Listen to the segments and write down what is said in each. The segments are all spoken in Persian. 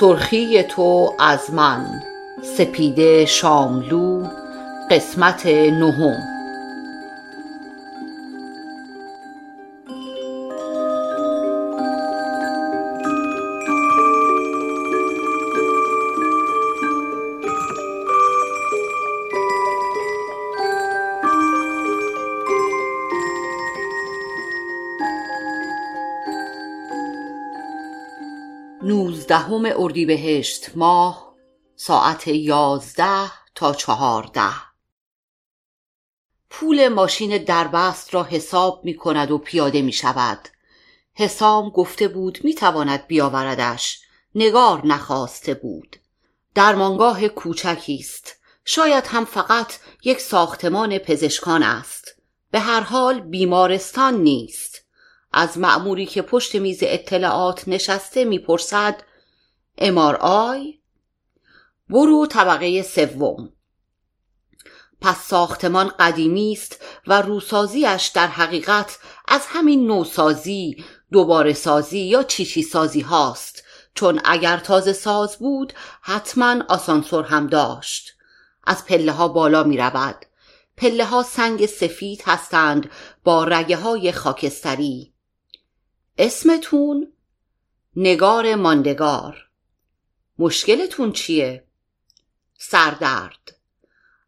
سرخی تو از من. سپیده شاملو قسمت نهم. نوزدهم اردیبهشت ماه ساعت یازده تا چهارده. پول ماشین دربست را حساب می کند و پیاده می شود حسام گفته بود می تواند بیاوردش. نگار نخواسته بود. درمانگاه کوچکی است. شاید هم فقط یک ساختمان پزشکان است. به هر حال بیمارستان نیست. از مأموری که پشت میز اطلاعات نشسته می‌پرسد آی برو طبقه سوم. پس ساختمان قدیمی است و روسازیش در حقیقت از همین نوسازی دوباره سازی یا چیشی سازی هاست. چون اگر تازه ساز بود حتما آسانسور هم داشت. از پله ها بالا می رود پله ها سنگ سفید هستند با رگه های خاکستری. اسمتون؟ نگار ماندگار. مشکلتون چیه؟ سردرد.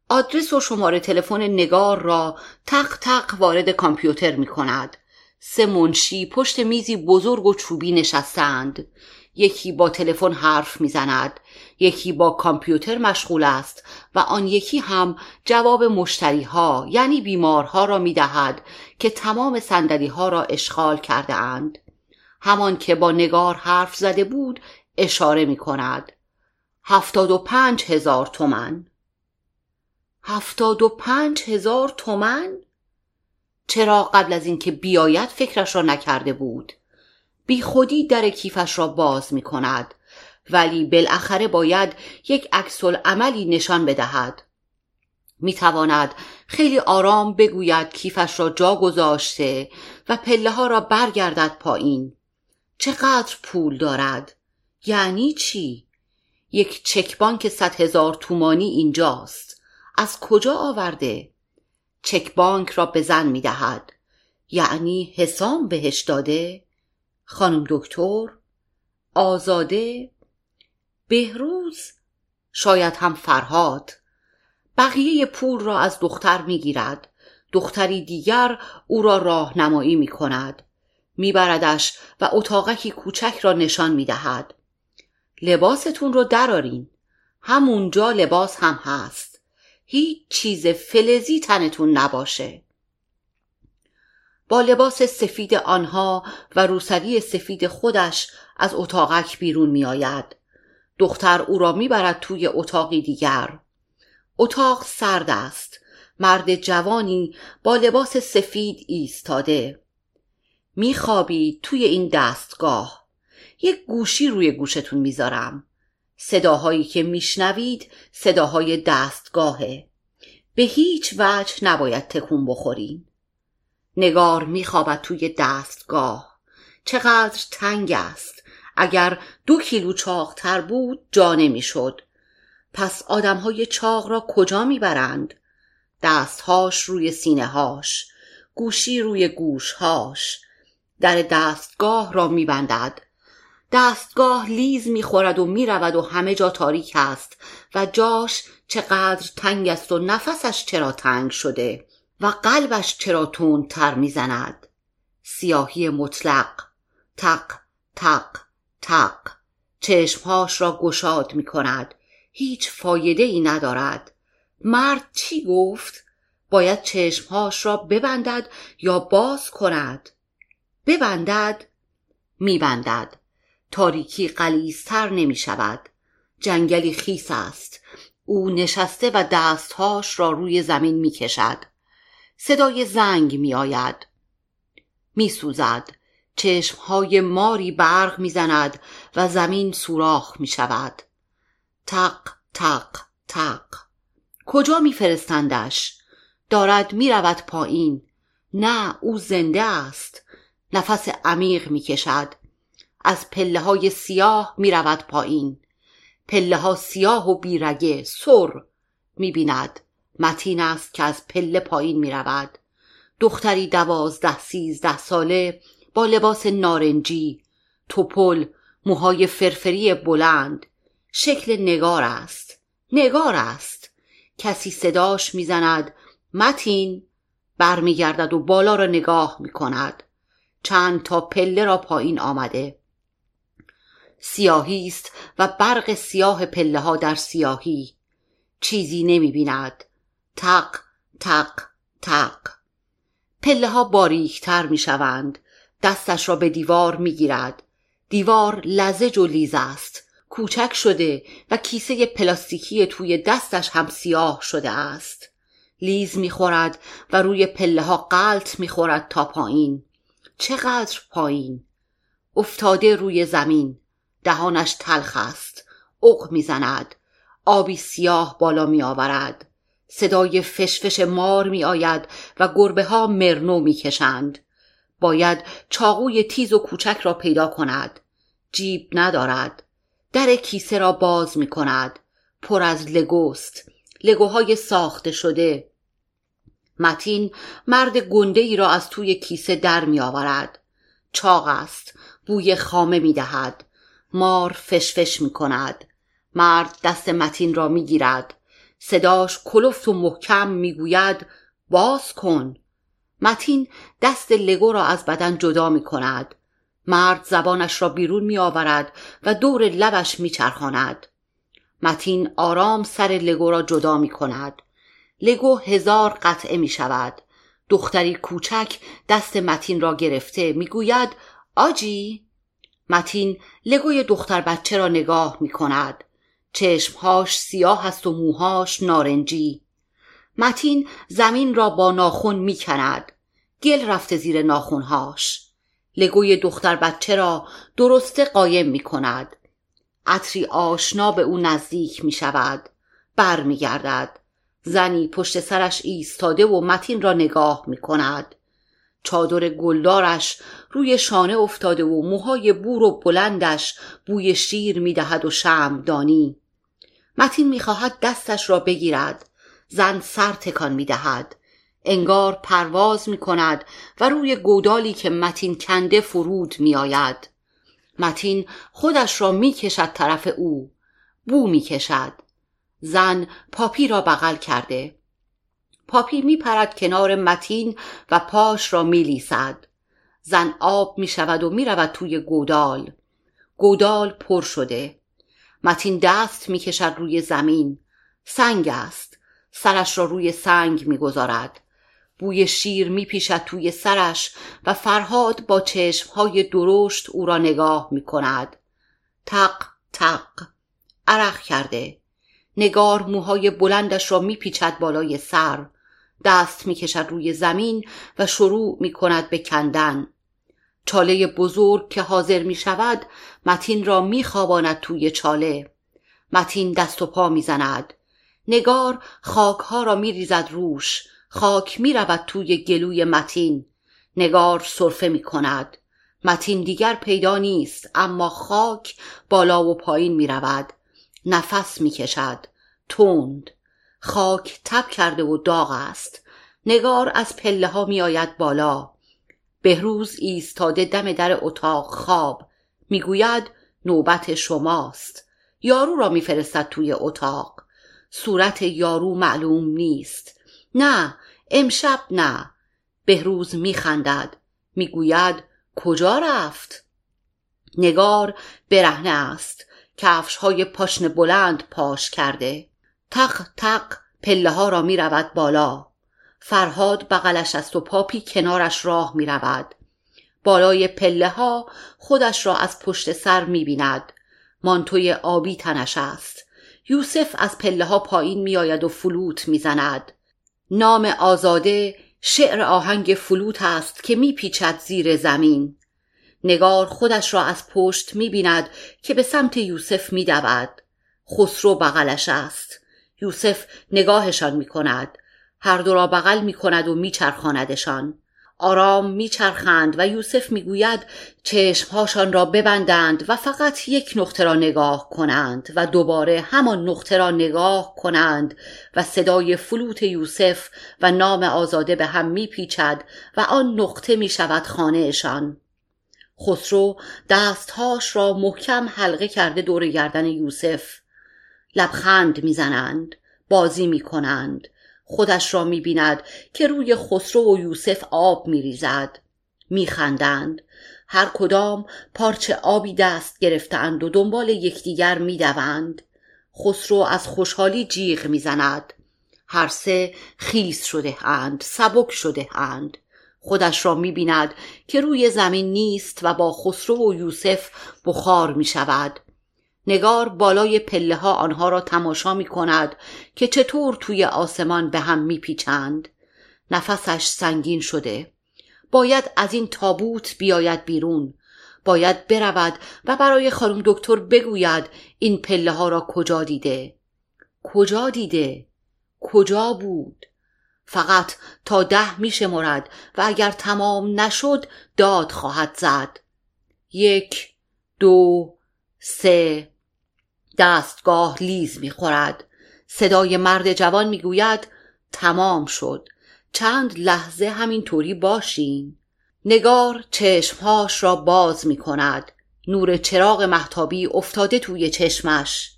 آدرس و شماره تلفن نگار را تق تق وارد کامپیوتر می کند سه منشی پشت میزی بزرگ و چوبی نشستند. یکی با تلفن حرف می‌زند یکی با کامپیوتر مشغول است و آن یکی هم جواب مشتری ها یعنی بیمارها را می دهد که تمام سندلی ها را اشغال کرده اند همان که با نگار حرف زده بود اشاره می کند. هفتاد و پنج هزار تومن. هفتاد و پنج هزار تومن؟ چرا قبل از اینکه بیاید فکرش را نکرده بود؟ بی خودی در کیفش را باز می کند. ولی بالاخره باید یک عکس عملی نشان بدهد. می تواند خیلی آرام بگوید کیفش را جا گذاشته و پله ها را برگردد پایین. چقدر پول دارد؟ یعنی چی؟ یک چک بانک صد هزار تومانی اینجاست. از کجا آورده؟ چک بانک را به زن می دهد یعنی حسام بهش داده؟ خانم دکتر؟ آزاده؟ بهروز؟ شاید هم فرهاد. بقیه پول را از دختر می گیرد دختری دیگر او را راهنمایی می کند میبردش و اتاقکی کوچک را نشان می‌دهد. لباستون رو درارین. همونجا لباس هم هست. هیچ چیز فلزی تنتون نباشه. با لباس سفید آنها و روسری سفید خودش از اتاقک بیرون میآید. دختر او را می‌برد توی اتاقی دیگر. اتاق سرد است. مرد جوانی با لباس سفید ایستاده. میخوابید توی این دستگاه. یک گوشی روی گوشتون می‌ذارم. صداهایی که میشنوید صداهای دستگاهه. به هیچ وجه نباید تکون بخورین. نگار میخوابد توی دستگاه. چقدر تنگ است. اگر دو کیلو چاقتر بود جا نمی‌شد. پس آدمهای چاق را کجا می‌برند؟ دستهاش روی سینه هاش گوشی روی گوشهاش. در دستگاه را میبندد. دستگاه لیز می‌خورد و می‌رود و همه جا تاریک است و جاش چقدر تنگ است و نفسش چرا تنگ شده و قلبش چرا تر می‌زند. سیاهی مطلق تق تق تق. چشمهاش را گشاد می کند هیچ فایده ای ندارد. مرد چی گفت؟ باید چشمهاش را ببندد یا باز کند؟ ببندد میبندد. تاریکی قلیزتر نمی شود جنگلی خیس است. او نشسته و دستهاش را روی زمین می کشد صدای زنگ می آید می سوزد چشمهای ماری برق می‌زند و زمین سوراخ می شود تق تق تق. کجا میفرستندش؟ دارد می‌رود پایین. نه او زنده است. نفس عمیق می‌کشد. از پله های سیاه می‌رود پایین. پله ها سیاه و بیرگه سر می‌بیند. متین است که از پله پایین می‌رود. دختری دوازده سیزده ساله با لباس نارنجی توپل موهای فرفری بلند. شکل نگار است. نگار است. کسی صداش می‌زند. متین برمیگردد و بالا را نگاه می‌کند. چند تا پله را پایین آمده. سیاهی است و برق سیاه پله ها در سیاهی. چیزی نمی بیند. تق تق تق. پله ها باریکتر می شوند. دستش را به دیوار می گیرد. دیوار لزج و لیز است. کوچک شده و کیسه پلاستیکی توی دستش هم سیاه شده است. لیز می‌خورد و روی پله ها قلط می‌خورد تا پایین. چقدر پایین؟ افتاده روی زمین. دهانش تلخ است. اق می‌زند. آبی سیاه بالا میآورد. صدای فشفش مار میآید و گربه ها مرنو می‌کشند. باید چاقوی تیز و کوچک را پیدا کند. جیب ندارد. در کیسه را باز می کند پر از لگوست. لگوهای ساخته شده. متین مرد گنده ای را از توی کیسه در می آورد چاق است. بوی خامه می دهد مار فشفش می کند مرد دست متین را می گیرد صداش کلفت و محکم می گوید باز کن متین دست لگو را از بدن جدا می کند مرد زبانش را بیرون می آورد و دور لبش می چرخاند. متین آرام سر لگو را جدا می کند. لگو هزار قطعه می شود. دختری کوچک دست متین را گرفته می گوید آجی متین لگوی دختر بچه را نگاه می کند. چشمهاش سیاه است و موهاش نارنجی. متین زمین را با ناخون می کند. گل رفته زیر ناخونهاش. لگوی دختر بچه را درسته قایم می کند عطری آشنا به او نزدیک می شود بر می گردد زنی پشت سرش ایستاده و متین را نگاه می کند چادر گلدارش روی شانه افتاده و موهای بور و بلندش بوی شیر می دهد و دانی. متین می خواهد دستش را بگیرد زن سر تکان می دهد انگار پرواز می کند و روی گودالی که متین کنده فرود می آید. متین خودش را می کشد طرف او بو می کشد زن پاپی را بغل کرده. پاپی می پرد کنار متین و پاش را می لیسد. زن آب می شود و می رود توی گودال. گودال پر شده. متین دست می کشد روی زمین. سنگ است. سرش را روی سنگ می گذارد. بوی شیر میپیشد توی سرش و فرهاد با چشمهای درشت او را نگاه می‌کند. تق تق. عرق کرده. نگار موهای بلندش را میپیچد بالای سر. دست می‌کشد روی زمین و شروع می‌کند به کندن. چاله بزرگ که حاضر می شود متین را میخواباند توی چاله. متین دست و پا می‌زند. نگار خاکها را میریزد روش. خاک می رود توی گلوی متین. نگار صرفه می کند متین دیگر پیدا نیست اما خاک بالا و پایین می رود نفس می کشد تند. خاک تب کرده و داغ است. نگار از پله ها می آید بالا. بهروز ایستاده دم در اتاق خواب. می‌گوید نوبت شماست. یارو را میفرستد توی اتاق. صورت یارو معلوم نیست. نه امشب نه. بهروز میخندد می‌گوید کجا رفت؟ نگار برهنه است. کفش های پاشن بلند پاش کرده. تق تق پله ها را می رود بالا. فرهاد بغلش است و پاپی کنارش راه می رود. بالای پله ها خودش را از پشت سر می بیند. مانتوی آبی تنش است. یوسف از پله ها پایین می آید و فلوت می زند. نام آزاده شعر آهنگ فلوت است که میپیچد زیر زمین. نگار خودش را از پشت می‌بیند که به سمت یوسف میدود خسرو بغلش است. یوسف نگاهشان می‌کند. هر دو را بغل می‌کند و میچرخاندشان. آرام میچرخند و یوسف می‌گوید چشمهاشان را ببندند و فقط یک نقطه را نگاه کنند و دوباره همان نقطه را نگاه کنند و صدای فلوت یوسف و نام آزاده به هم میپیچد و آن نقطه می‌شود خانهشان. خسرو دستهاش را محکم حلقه کرده دور گردن یوسف. لبخند می‌زنند بازی می‌کنند. خودش را می‌بیند که روی خسرو و یوسف آب میریزد. میخندند. هر کدام پارچه آبی دست گرفتند و دنبال یکدیگر می‌دوند. خسرو از خوشحالی جیغ می‌زند. هر سه خیس شده اند سبک شده اند. خودش را می‌بیند که روی زمین نیست و با خسرو و یوسف بخار می شود نگار بالای پله ها آنها را تماشا می کند که چطور توی آسمان به هم می پیچند. نفسش سنگین شده. باید از این تابوت بیاید بیرون. باید برود و برای خانم دکتر بگوید این پله ها را کجا دیده. کجا دیده؟ کجا بود؟ فقط تا ده می شمرد و اگر تمام نشد داد خواهد زد. یک، دو، سه، دستگاه لیز می‌خورد. صدای مرد جوان می‌گوید تمام شد. چند لحظه همینطوری باشین. نگار چشمهاش را باز می کند نور چراغ محتابی افتاده توی چشمش.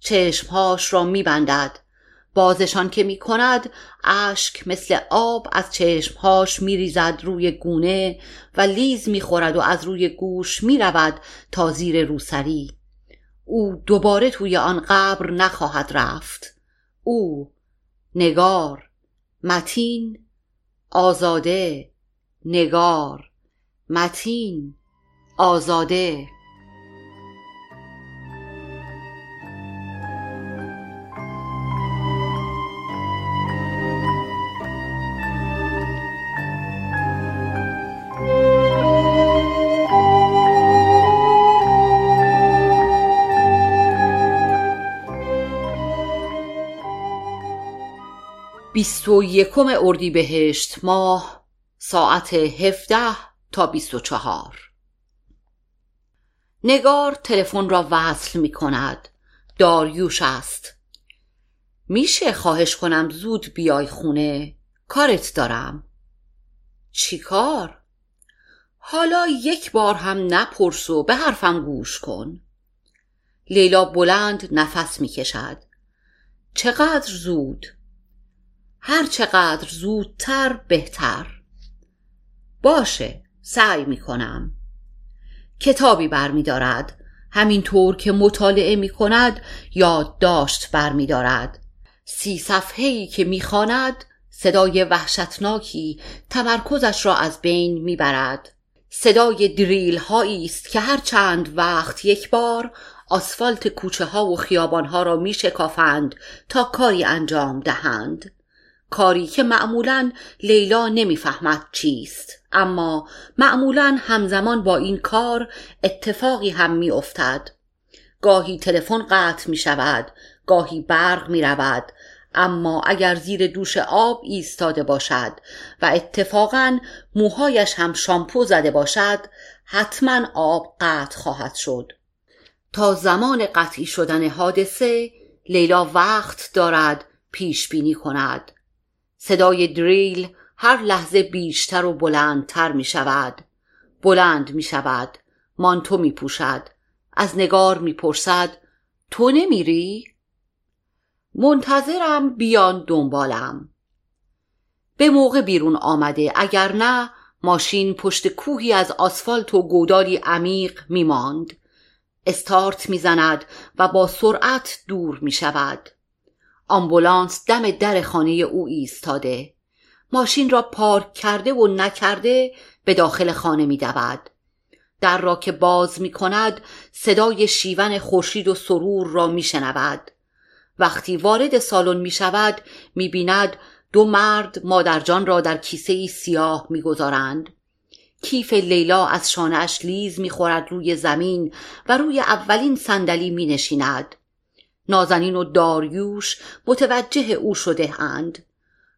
چشمهاش را میبندد. بازشان که می کند اشک مثل آب از چشمهاش می ریزد روی گونه و لیز می خورد و از روی گوش می رود تا زیر روسری. او دوباره توی آن قبر نخواهد رفت. او نگار متین آزاده نگار متین آزاده. بیست و یکم اردیبهشت ماه ساعت هفده تا بیست و چهار. نگار تلفن را وصل می کند. داریوش است. میشه خواهش کنم زود بیای خونه. کارت دارم. چی کار؟ حالا یک بار هم نپرس و به حرفم گوش کن. لیلا بلند نفس می کشد. چقدر زود؟ هر چقدر زودتر بهتر. باشه سعی می کنم کتابی برمیدارد. همینطور که مطالعه می کند یادداشت برمیدارد. سی صفحه‌ای که می‌خواند صدای وحشتناکی تمرکزش را از بین می‌برد. صدای دریل هایی است که هر چند وقت یک بار آسفالت کوچه ها و خیابان ها را می شکافند تا کاری انجام دهند. کاری که معمولا لیلا نمی‌فهمد چیست. اما معمولا همزمان با این کار اتفاقی هم میافتد. گاهی تلفن قطع می شود گاهی برق می رود اما اگر زیر دوش آب ایستاده باشد و اتفاقا موهایش هم شامپو زده باشد حتما آب قطع خواهد شد. تا زمان قطعی شدن حادثه لیلا وقت دارد پیش بینی کند. صدای دریل هر لحظه بیشتر و بلندتر می شود. بلند می شود. مانتو می پوشد. از نگار می پرسد تو نمیری؟ منتظرم بیان دنبالم. به موقع بیرون آمده. اگر نه ماشین پشت کوهی از آسفالت و گودالی عمیق می ماند. استارت می‌زند و با سرعت دور می شود. آمبولانس دم در خانه او ایستاده ماشین را پارک کرده و نکرده به داخل خانه می دود. در را که باز می کند صدای شیون خورشید و سرور را می شنود. وقتی وارد سالن می شود می بیند دو مرد مادرجان را در کیسه سیاه می‌گذارند کیف لیلا از شانهاش لیز می‌خورد روی زمین و روی اولین صندلی مینشیند نازنین و داریوش متوجه او شده اند.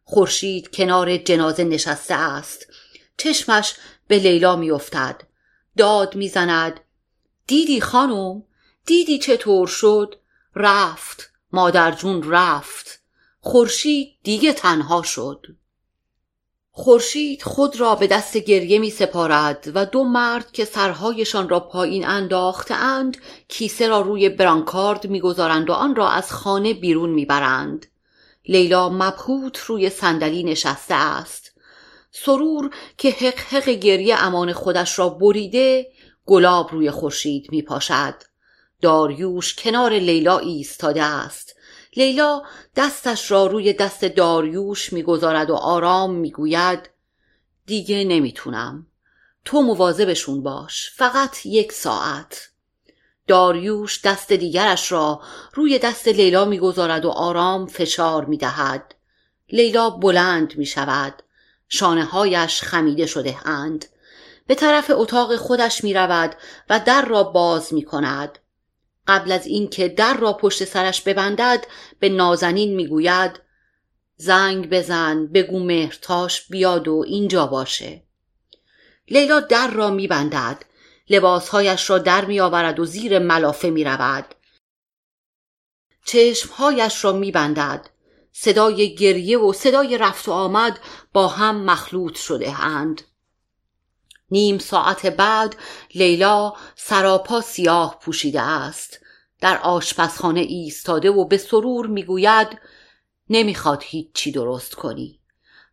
خورشید کنار جنازه نشسته است. چشمش به لیلا میافتد. داد می‌زند. دیدی خانم؟ دیدی چطور شد؟ رفت. مادر جون رفت. خورشید دیگه تنها شد. خورشید خود را به دست گریه می سپارد و دو مرد که سرهایشان را پایین اند کیسه را روی برانکارد می‌گذارند و آن را از خانه بیرون می‌برند لیلا مبهوت روی صندلی نشسته است. سرور که حق حق گریه امان خودش را بریده گلاب روی خورشید می پاشد. داریوش کنار لیلا ایستاده است. لیلا دستش را روی دست داریوش می‌گذارد و آرام می‌گوید دیگه نمی‌تونم. تو مواظبشون باش فقط یک ساعت. داریوش دست دیگرش را روی دست لیلا می‌گذارد و آرام فشار می‌دهد. لیلا بلند می‌شود. شانه هایش خمیده شده اند. به طرف اتاق خودش می رود و در را باز می کند قبل از اینکه در را پشت سرش ببندد به نازنین می‌گوید زنگ بزن بگو مهرتاش بیاد و اینجا باشه. لیلا در را میبندد لباسهایش را در میآورد و زیر ملافه می‌رود. چشمهایش را میبندد. صدای گریه و صدای رفت و آمد با هم مخلوط شده اند نیم ساعت بعد لیلا سراپا سیاه پوشیده است. در آشپزخانه ایستاده و به سرور می‌گوید نمی‌خواد هیچی درست کنی.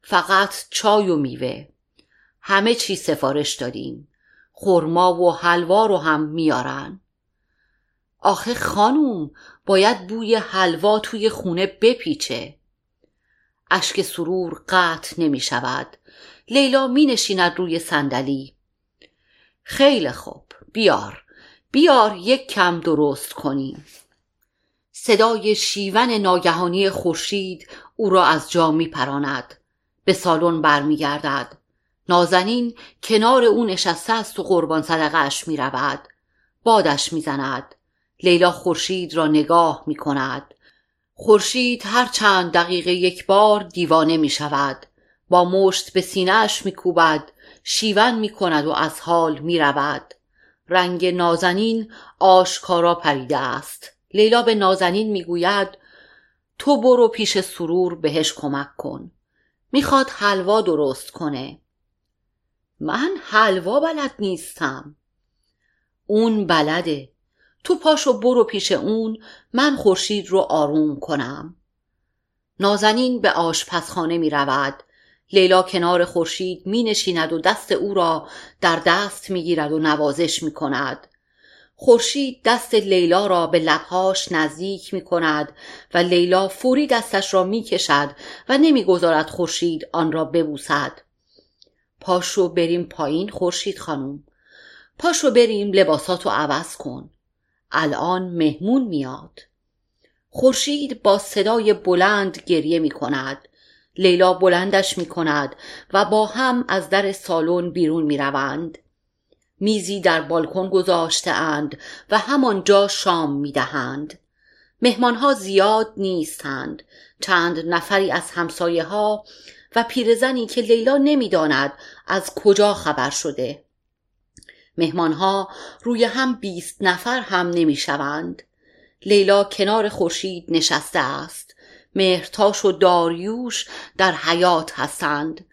فقط چای و میوه. همه چی سفارش دادیم خرما و حلوا رو هم میارن. آخه خانوم باید بوی حلوا توی خونه بپیچه. اشک سرور قطع نمی شود لیلا می نشیند روی صندلی. خیلی خوب. بیار. بیار یک کم درست کنیم. صدای شیون ناگهانی خورشید او را از جا می پراند. به سالن برمیگردد. نازنین کنار او نشسته است و قربان صدقش می رود. بادش می زند. لیلا خورشید را نگاه می کند. خورشید هر چند دقیقه یک بار دیوانه می شود. با مشت به سینهش می کوبد شیون می کند و از حال می رود رنگ نازنین آشکارا پریده است. لیلا به نازنین می‌گوید تو برو پیش سرور بهش کمک کن. می‌خواد حلوا درست کنه. من حلوا بلد نیستم. اون بلده. تو پاشو برو پیش اون من خورشید رو آروم کنم. نازنین به آشپزخانه می رود لیلا کنار خورشید می نشیند و دست او را در دست می گیرد و نوازش می کند خورشید دست لیلا را به لبهاش نزدیک می کند و لیلا فوری دستش را می کشد و نمی‌گذارد خورشید آن را ببوسد. پاشو بریم پایین خورشید خانم. پاشو بریم لباساتو عوض کن. الان مهمون میاد. خورشید با صدای بلند گریه می کند لیلا بلندش می کند و با هم از در سالن بیرون می روند. میزی در بالکن گذاشته اند و همانجا شام می دهند. مهمانها زیاد نیستند چند نفری از همسایه ها و پیرزنی که لیلا نمی‌داند از کجا خبر شده مهمانها روی هم بیست نفر هم نمی شوند. لیلا کنار خورشید نشسته است مهرتاش و داریوش در حیات هستند.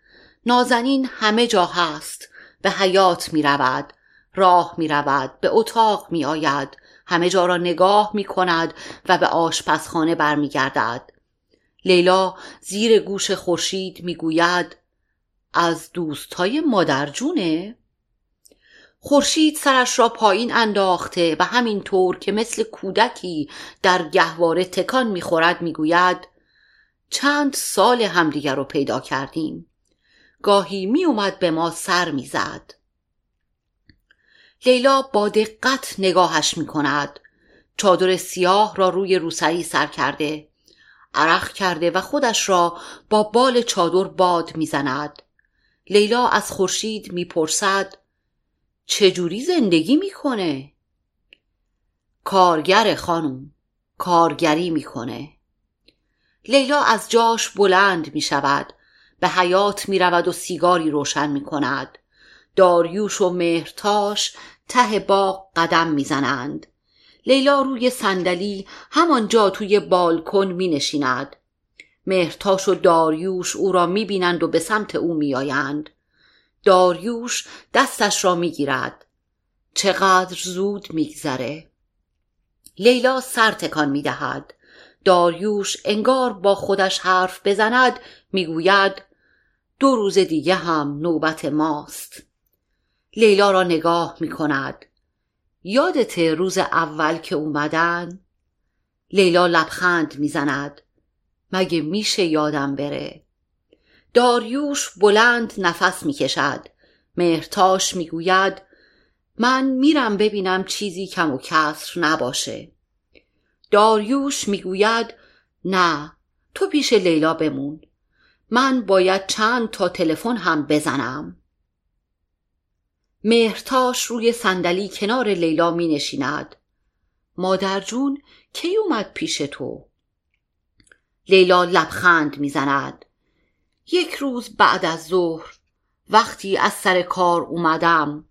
نازنین همه جا هست. به حیات می رود. راه می رود. به اتاق می آید. همه جا را نگاه می کند و به آشپزخانه برمیگردد. لیلا زیر گوش خورشید می‌گوید از دوستای مادرجونه خورشید سرش را پایین انداخته و همین طور که مثل کودکی در گهواره تکان می‌خورد می‌گوید چند سال همدیگر رو پیدا کردیم. گاهی میومد به ما سر می‌زد. لیلا با دقت نگاهش می‌کند. چادر سیاه را روی روسری سر کرده عرق کرده و خودش را با بال چادر باد می‌زند. لیلا از خورشید می‌پرسد چجوری زندگی می‌کنه؟ کارگر خانم کارگری می‌کنه. لیلا از جاش بلند می شود به حیات می رود و سیگاری روشن می کند داریوش و مهرتاش ته باغ قدم می‌زنند. لیلا روی صندلی همانجا توی بالکن می نشیند مهرتاش و داریوش او را می بینند و به سمت او می آیند. داریوش دستش را می گیرد چقدر زود میگذره. لیلا سر تکان می دهد داریوش انگار با خودش حرف بزند می‌گوید دو روز دیگه هم نوبت ماست. لیلا را نگاه می کند یادت روز اول که اومدن؟ لیلا لبخند می‌زند. مگه میشه یادم بره؟ داریوش بلند نفس می‌کشد. مهرتاش می‌گوید من میرم ببینم چیزی کم و کسر نباشه. داریوش می‌گوید نه تو پیش لیلا بمون. من باید چند تا تلفن هم بزنم. مهرتاش روی صندلی کنار لیلا می نشیند مادر جون کی اومد پیش تو؟ لیلا لبخند می‌زند. یک روز بعد از ظهر وقتی از سر کار اومدم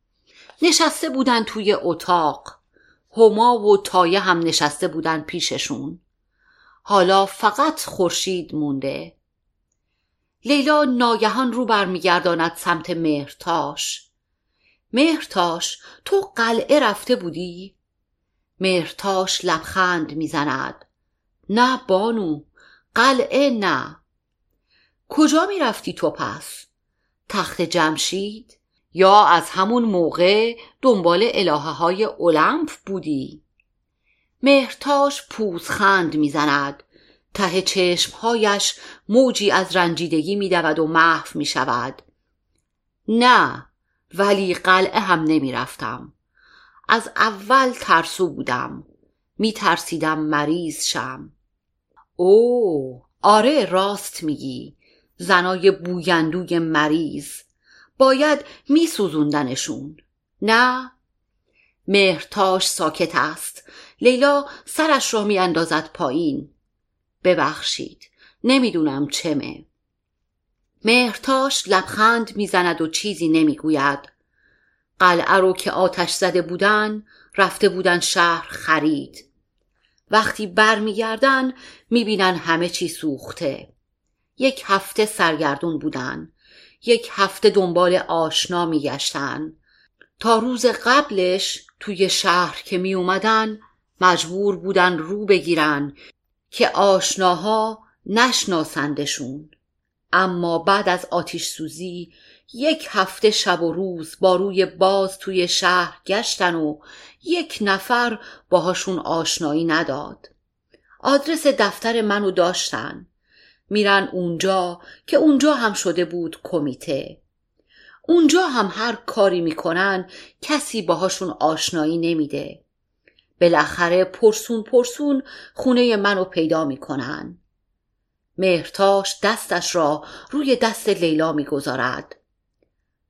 نشسته بودن توی اتاق. هما و تایه هم نشسته بودن پیششون. حالا فقط خورشید مونده. لیلا ناگهان رو برمیگرداند سمت مهرتاش. مهرتاش تو قلعه رفته بودی؟ مهرتاش لبخند می‌زند. نه بانو قلعه نه. کجا می‌رفتی تو پس؟ تخت جمشید؟ یا از همون موقع دنبال الهه های اولمپ بودی؟ مهرتاش پوزخند می‌زند ته چشمهایش موجی از رنجیدگی میدود و محو می‌شود نه ولی قلعه هم نمی‌رفتم از اول ترسو بودم میترسیدم مریض شم او آره راست میگی زنای بویندوی مریض. باید میسوزوندنشون. نه؟ مهرتاش ساکت است. لیلا سرش را میاندازد پایین. ببخشید. نمی‌دونم چمه. مهرتاش لبخند می‌زند و چیزی نمی‌گوید. قلعه رو که آتش زده بودن رفته بودن شهر خرید. وقتی برمیگردن می‌بینن همه چی سوخته. یک هفته سرگردون بودن. یک هفته دنبال آشنا میگشتن. تا روز قبلش توی شهر که می اومدن مجبور بودن رو بگیرن که آشناها نشناسندشون. اما بعد از آتیش سوزی یک هفته شب و روز با روی باز توی شهر گشتن و یک نفر باهاشون آشنایی نداد. آدرس دفتر منو داشتن. میرن اونجا که اونجا هم شده بود کمیته. اونجا هم هر کاری می‌کنن کسی باهاشون آشنایی نمیده. بالاخره پرسون پرسون خونه منو پیدا می‌کنن. مهرتاش دستش را روی دست لیلا می‌گذارد.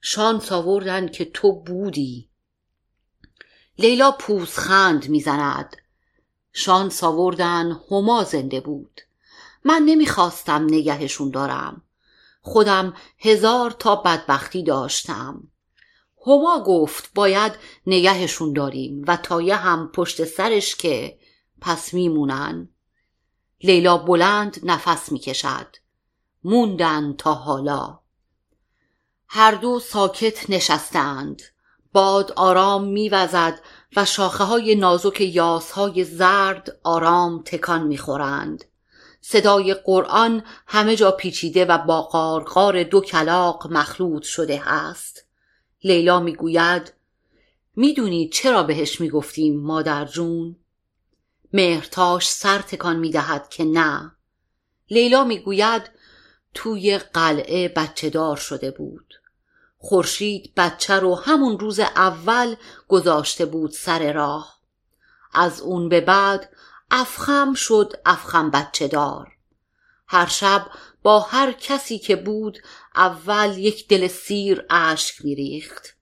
شانس آوردن که تو بودی. لیلا پوزخند می‌زند. شانس آوردن هما زنده بود. من نمی‌خواستم نگهشون دارم. خودم هزار تا بدبختی داشتم. هما گفت باید نگهشون داریم و تایه هم پشت سرش که پس میمونن. لیلا بلند نفس می‌کشد. موندن تا حالا. هر دو ساکت نشستند. باد آرام میوزد و شاخه های نازک یاس های زرد آرام تکان می‌خورند. صدای قرآن همه جا پیچیده و با قارقار دو کلاق مخلوط شده است. لیلا می‌گوید می‌دونی چرا بهش می‌گفتیم مادر جون؟ مهرتاش سر تکان می‌دهد که نه. لیلا می‌گوید توی قلعه بچه دار شده بود. خورشید بچه رو همون روز اول گذاشته بود سر راه. از اون به بعد افخم شد افخم بچه دار. هر شب با هر کسی که بود اول یک دل سیر اشک میریخت.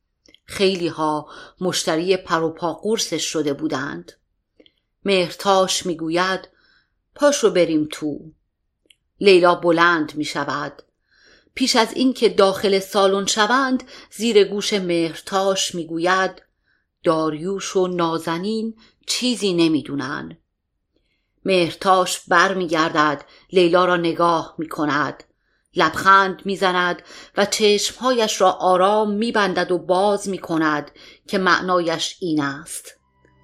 خیلی ها مشتری پروپا قرصش شده بودند. مهرتاش می‌گوید پاشو بریم تو. لیلا بلند می شود پیش از اینکه داخل سالن شوند زیر گوش مهرتاش می‌گوید داریوش و نازنین چیزی نمی‌دونن. مهرتاش برمیگردد لیلا را نگاه می کند لبخند می‌زند و چشمهایش را آرام میبندد و باز می کند که معنایش این است.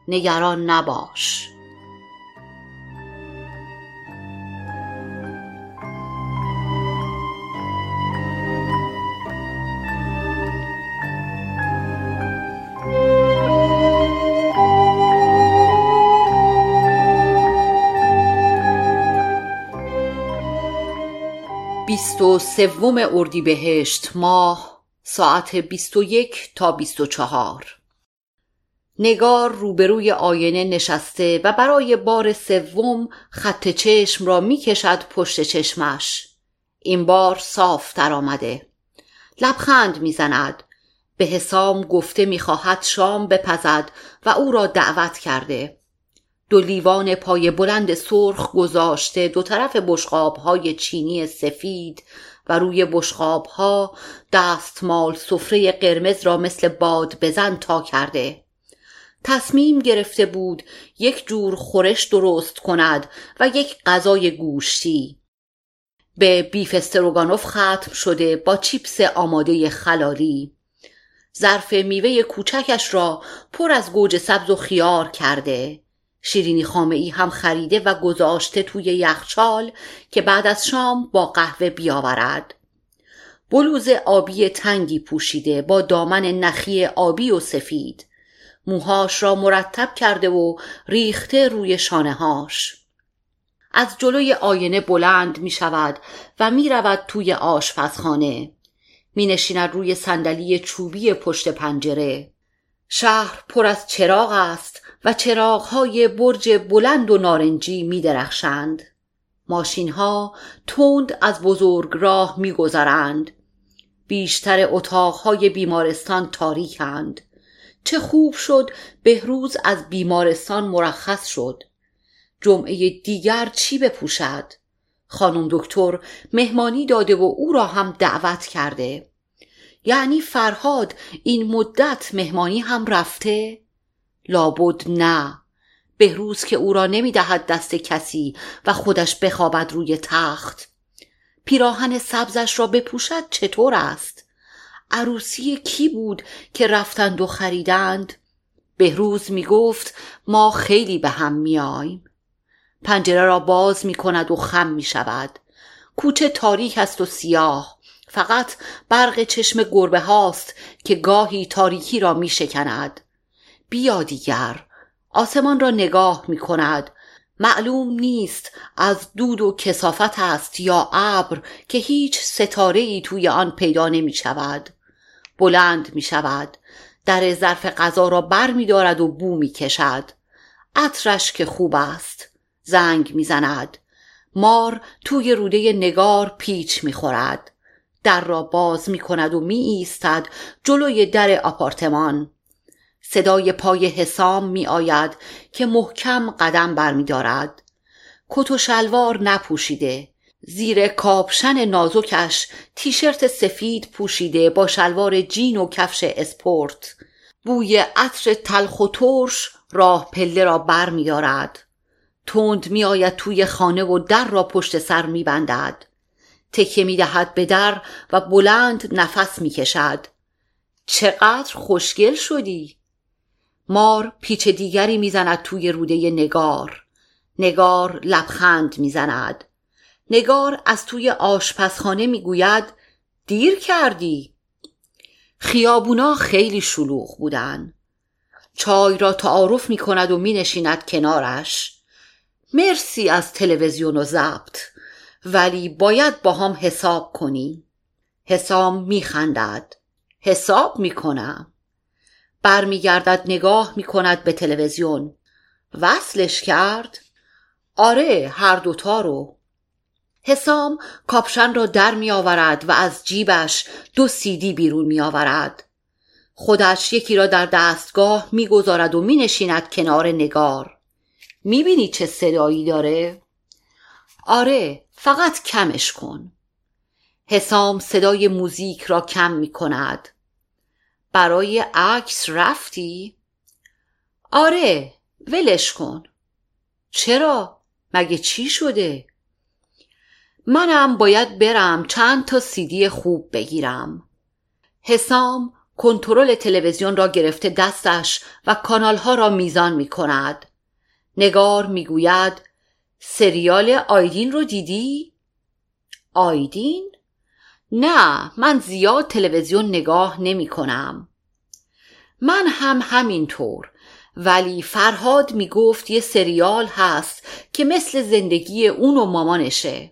نگران نباش. بیست و سوم اردیبهشت ماه ساعت بیست و یک تا بیست و چهار. نگار روبروی آینه نشسته و برای بار سوم خط چشم را می‌کشد پشت چشمش. این بار صاف در آمده. لبخند می‌زند. به حسام گفته می‌خواهد شام بپزد و او را دعوت کرده. دو لیوان پای بلند سرخ گذاشته دو طرف بشقاب های چینی سفید و روی بشقاب ها دستمال سفره قرمز را مثل باد بزن تا کرده. تصمیم گرفته بود یک جور خورش درست کند و یک غذای گوشتی. به بیف استروگانوف ختم شده با چیپس آماده خلالی. ظرف میوه کوچکش را پر از گوجه سبز و خیار کرده. شیرینی خامه ای هم خریده و گذاشته توی یخچال که بعد از شام با قهوه بیاورد. بلوز آبی تنگی پوشیده با دامن نخی آبی و سفید. موهاش را مرتب کرده و ریخته روی شانه هاش از جلوی آینه بلند می شود و می رود توی آشپزخانه. می نشیند روی صندلی چوبی پشت پنجره. شهر پر از چراغ است و چراغهای برج بلند و نارنجی می درخشند. ماشین ها تند از بزرگ راه می گذرند. بیشتر اتاقهای بیمارستان تاریکند. چه خوب شد بهروز از بیمارستان مرخص شد. جمعه دیگر چی بپوشد؟ خانم دکتر مهمانی داده و او را هم دعوت کرده. یعنی فرهاد این مدت مهمانی هم رفته؟ لابد نه. بهروز که او را نمی‌دهد دست کسی و خودش بخوابد روی تخت. پیراهن سبزش را بپوشد چطور است؟ عروسی کی بود که رفتند و خریدند؟ بهروز می گفت ما خیلی به هم میاییم پنجره را باز می کند و خم می شود کوچه تاریک است و سیاه. فقط برق چشم گربه هاست که گاهی تاریکی را می شکند بیا دیگر. آسمان را نگاه می کند. معلوم نیست از دود و کسافت است یا ابر که هیچ ستاره ای توی آن پیدا نمی شود. بلند می شود. در ظرف غذا را بر می دارد و بو می کشد. عطرش که خوب است. زنگ می زند. مار توی روده نگار پیچ می خورد. در را باز می کند و می ایستد جلوی در آپارتمان. صدای پای حسام می آید که محکم قدم برمیدارد کت و شلوار نپوشیده زیر کاپشن نازکش تیشرت سفید پوشیده با شلوار جین و کفش اسپورت بوی عطر تلخ و ترش راه پله را بر می دارد. تند می آید توی خانه و در را پشت سر می بندد. تکیه می دهد به در و بلند نفس می کشد. چقدر خوشگل شدی؟ مار پیچ دیگری می‌زند توی روده نگار. نگار لبخند می‌زند. نگار از توی آشپزخانه می‌گوید دیر کردی. خیابونا خیلی شلوغ بودن. چای را تعارف می کند و می نشیند کنارش. مرسی از تلویزیون و ضبط ولی باید با هم حساب کنی. حسام می خندد حساب می کنم برمیگردد نگاه می کند به تلویزیون وصلش کرد آره هر دوتا رو حسام کاپشن را در می آورد و از جیبش دو سیدی بیرون می آورد. خودش یکی را در دستگاه می گذارد و می نشیند کنار نگار. می بینی چه صدایی داره؟ آره فقط کمش کن. حسام صدای موزیک را کم می کند. برای عکس رفتی؟ آره ولش کن. چرا؟ مگه چی شده؟ منم باید برم چند تا سیدی خوب بگیرم حسام کنترل تلویزیون را گرفته دستش و کانالها را میزان می کند نگار می‌گوید سریال آیدین رو دیدی؟ آیدین؟ نه من زیاد تلویزیون نگاه نمی کنم. من هم همینطور ولی فرهاد می گفت یه سریال هست که مثل زندگی اون و مامانشه.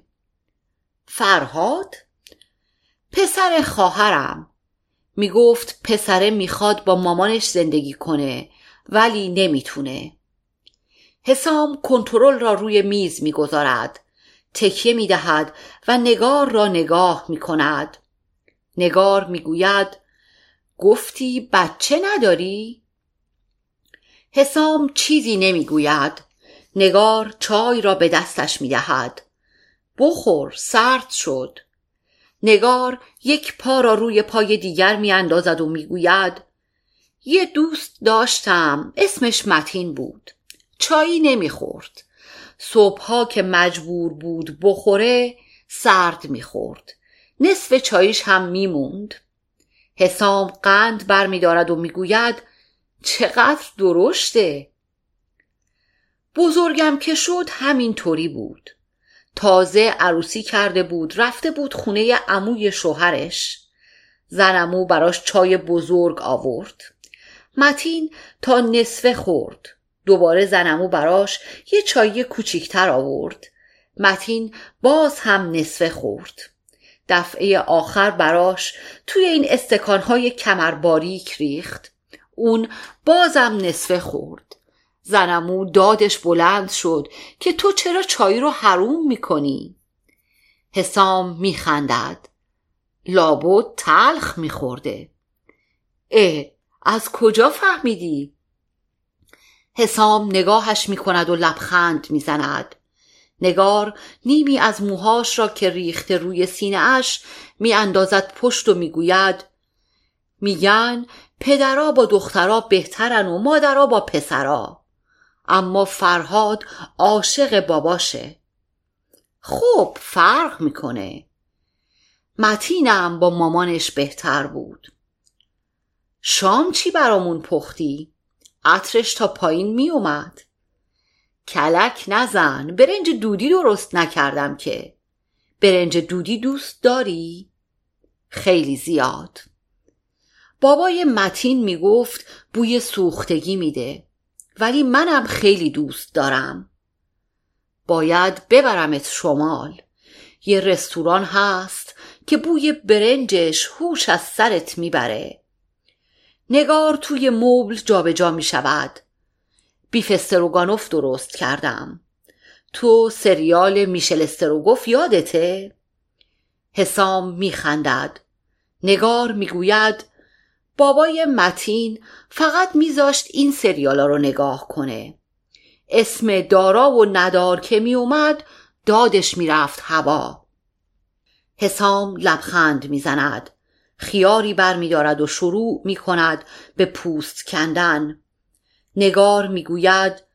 فرهاد؟ پسر خواهرم. می گفت پسره می‌خواد با مامانش زندگی کنه ولی نمی‌تونه. حسام کنترل را روی میز می‌گذارد. تکیه می‌دهد و نگار را نگاه می‌کند. نگار می‌گوید گفتی بچه نداری؟ حسام چیزی نمی‌گوید. نگار چای را به دستش می‌دهد. بخور سرد شد. نگار یک پا را روی پای دیگر میاندازد و می‌گوید یه دوست داشتم اسمش متین بود. چایی نمی‌خورد. صبحها که مجبور بود بخوره سرد می‌خورد. نصف چایش هم میموند. حسام قند برمیدارد و می‌گوید چقدر درشته. بزرگم که شد همین طوری بود. تازه عروسی کرده بود رفته بود خونه عموی شوهرش. زنمو براش چای بزرگ آورد. متین تا نصفه خورد. دوباره زنمو براش یه چای کوچیکتر آورد. متین باز هم نصفه خورد. دفعه آخر براش توی این استکانهای کمر باریک ریخت. اون بازم نصفه خورد. زنمو دادش بلند شد که تو چرا چای رو حروم می‌کنی؟ حسام میخندد. لابد تلخ میخورده. اه از کجا فهمیدی؟ حسام نگاهش می‌کند و لبخند می‌زند. نگار نیمی از موهاش را که ریخته روی سینه اش میاندازد پشت و می‌گوید میگن پدرا با دخترا بهترن و مادرا با پسرا. اما فرهاد عاشق باباشه. خب فرق می‌کنه. متینم با مامانش بهتر بود. شام چی برامون پختی؟ عطرش تا پایین میومد. کلک نزن برنج دودی درست نکردم که. برنج دودی دوست داری؟ خیلی زیاد. بابای متین می‌گفت بوی سوختگی میده ولی منم خیلی دوست دارم. باید ببرمت شمال. یه رستوران هست که بوی برنجش هوش از سرت می‌بره. نگار توی مبل جابجا می شود. بیف استروگانوف درست کردم. تو سریال میشل استروگوف یادته؟ حسام میخندد نگار می‌گوید بابای متین فقط میذاشت این سریالا رو نگاه کنه. اسم دارا و ندار که میومد دادش می‌رفت هوا. حسام لبخند می‌زند خیاری برمیدارد و شروع می‌کند به پوست کندن. نگار می‌گوید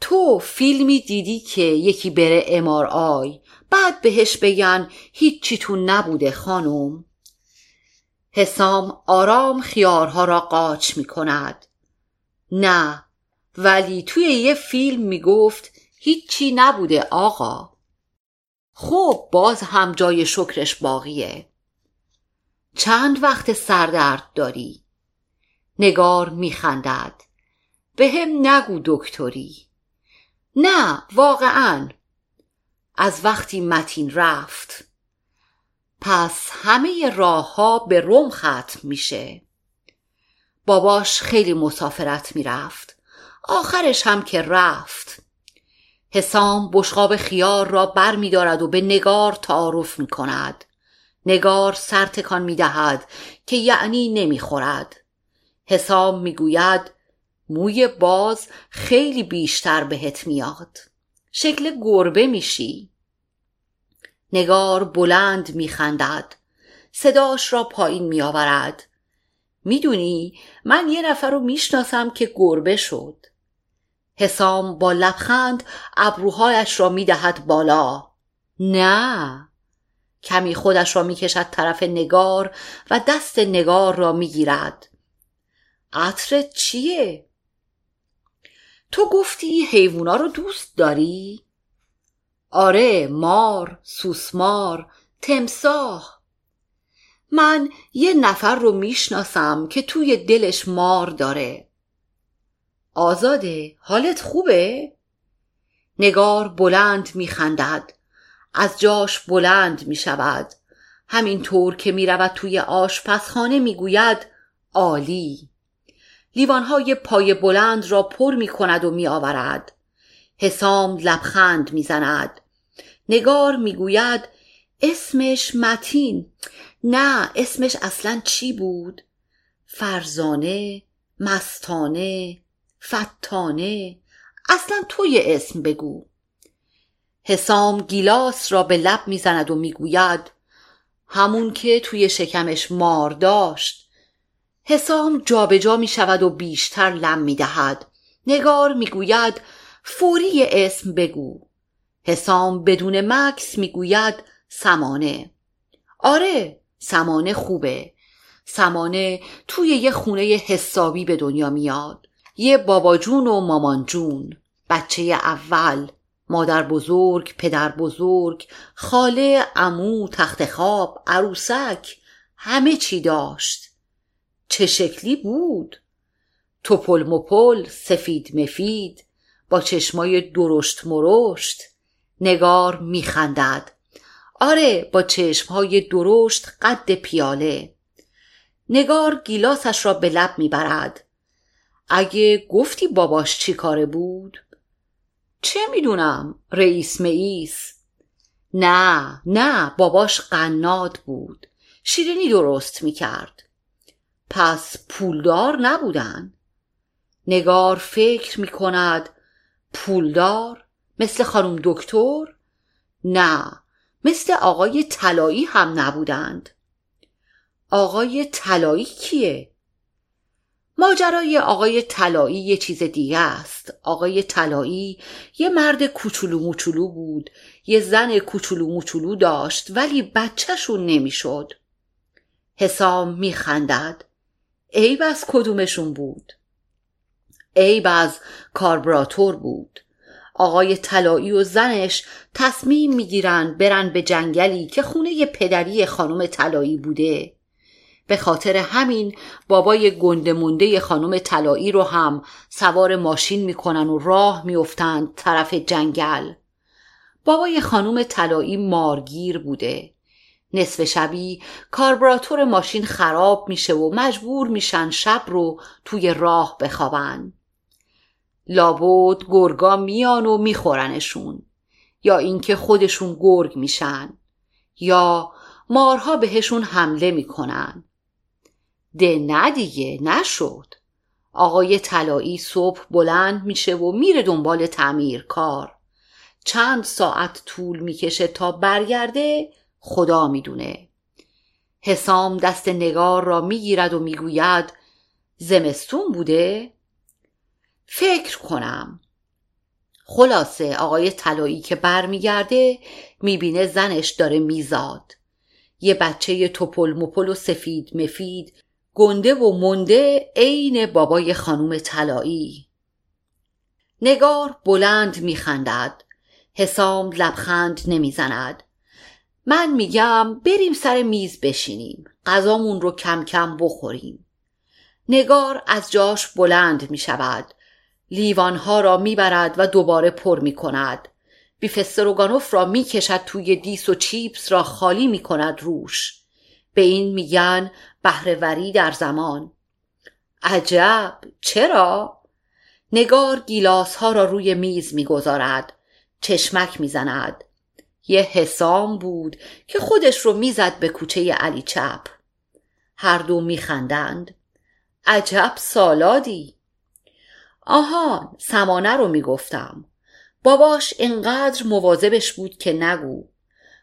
تو فیلمی دیدی که یکی بره امار آی. بعد بهش بگن هیچی تو نبوده خانم. حسام آرام خیارها را قاچ می کند نه ولی توی یه فیلم می گفت هیچی نبوده آقا. خب باز هم جای شکرش باقیه. چند وقت سردرد داری؟ نگار میخندد. به هم نگو دکتری. نه واقعا. از وقتی متین رفت. پس همه راه ها به روم ختم میشه. باباش خیلی مسافرت می‌رفت. آخرش هم که رفت. حسام بشقاب خیار را بر می دارد و به نگار تعارف می کند نگار سر تکان می دهد که یعنی نمی خورد. حسام می گوید موی باز خیلی بیشتر بهت میاد. شکل گربه میشی. نگار بلند میخندد صداش را پایین میآورد می‌دونی من یه نفر رو می‌شناسم که گربه شد. حسام با لبخند ابروهایش را می‌دهد بالا. نه! کمی خودش را می‌کشد طرف نگار و دست نگار را می‌گیرد. عطرت چیه؟ تو گفتی حیوونا رو دوست داری؟ آره مار، سوسمار، تمساح. من یه نفر رو می‌شناسم که توی دلش مار داره. آزاده حالت خوبه؟ نگار بلند میخندد. از جاش بلند می‌شود همینطور که می‌رود توی آشپزخانه می‌گوید عالی لیوانهای پای بلند را پر می کند و می آورد. حسام لبخند می زند. نگار می گوید اسمش متین نه اسمش اصلا چی بود؟ فرزانه مستانه فتانه اصلا توی اسم بگو حسام گیلاس را به لب می‌زند و می‌گوید همون که توی شکمش مار داشت حسام جابجا می شود و بیشتر لم می دهد. نگار می گوید فوری اسم بگو. حسام بدون مکس می گوید سمانه. آره سمانه خوبه. سمانه توی یه خونه حسابی به دنیا میاد. یه بابا جون و مامان جون. بچه اول. مادر بزرگ، پدر بزرگ، خاله، امو، تخت خواب، عروسک همه چی داشت. چه شکلی بود؟ توپل مپل سفید مفید با چشمای درشت مرشت نگار میخندد. آره با چشمهای درشت قد پیاله. نگار گیلاسش را به لب می‌برد. اگه گفتی باباش چی کاره بود؟ چه می‌دونم؟ رئیس مئیس نه نه باباش قناد بود. شیرینی درست می‌کرد. پس پولدار نبودن؟ نگار فکر می کند پولدار؟ مثل خانم دکتر؟ نه مثل آقای طلایی هم نبودند. آقای طلایی کیه؟ ماجرای آقای طلایی یه چیز دیگه است. آقای طلایی یه مرد کوچولو موچولو بود. یه زن کوچولو موچولو داشت ولی بچهشون نمی‌شد. حسام میخندد. عیب از کدومشون بود؟ عیب از کاربراتور بود. آقای طلایی و زنش تصمیم می‌گیرن برن به جنگلی که خونه پدری خانم طلایی بوده. به خاطر همین بابای گنده مونده خانم طلایی رو هم سوار ماشین می‌کنن و راه میافتند طرف جنگل. بابای خانم طلایی مارگیر بوده. نصف شبی کاربراتور ماشین خراب میشه و مجبور میشن شب رو توی راه بخوابن. لابد گرگا میان و میخورنشون یا اینکه خودشون گرگ میشن یا مارها بهشون حمله می‌کنن. ده نه دیگه نشد. آقای طلایی صبح بلند میشه و میره دنبال تعمیر کار. چند ساعت طول می‌کشه تا برگرده خدا می‌دونه. حسام دست نگار را می‌گیرد و می‌گوید زمستون بوده؟ فکر کنم. خلاصه آقای طلایی که برمیگرده می‌بینه زنش داره میزاد. یه بچه توپل مپل و سفید مفید گنده و منده عین بابای خانوم طلایی. نگار بلند میخندد حسام لبخند نمی‌زند من میگم بریم سر میز بشینیم غذامون رو کم کم بخوریم. نگار از جاش بلند می شود لیوانها را می‌برد و دوباره پر می کند. را می کشد توی دیس و چیپس را خالی می کند روش. به این میگن بهرهوری در زمان. عجب! چرا؟ نگار گیلاس ها را روی میز می‌گذارد چشمک می‌زند. یه حسام بود که خودش رو می‌زد به کوچه علی چپ. هر دو میخندند. عجب سالادی. آها سمانه رو می‌گفتم. باباش انقدر مواظبش بود که نگو.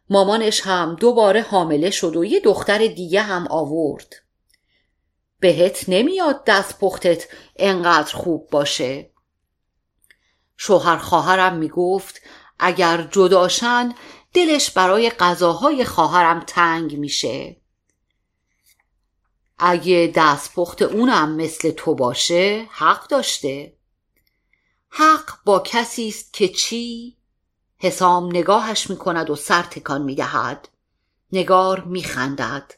مامانش هم دوباره حامله شد و یه دختر دیگه هم آورد. بهت نمیاد دست پختت انقدر خوب باشه. شوهر خواهرم می‌گفت اگر جداشن دلش برای غذاهای خواهرم تنگ میشه. اگه دستپخت اونم مثل تو باشه حق داشته. حق با کسی است که چی؟ حسام نگاهش می‌کند و سر تکان می‌دهد. نگار میخندد.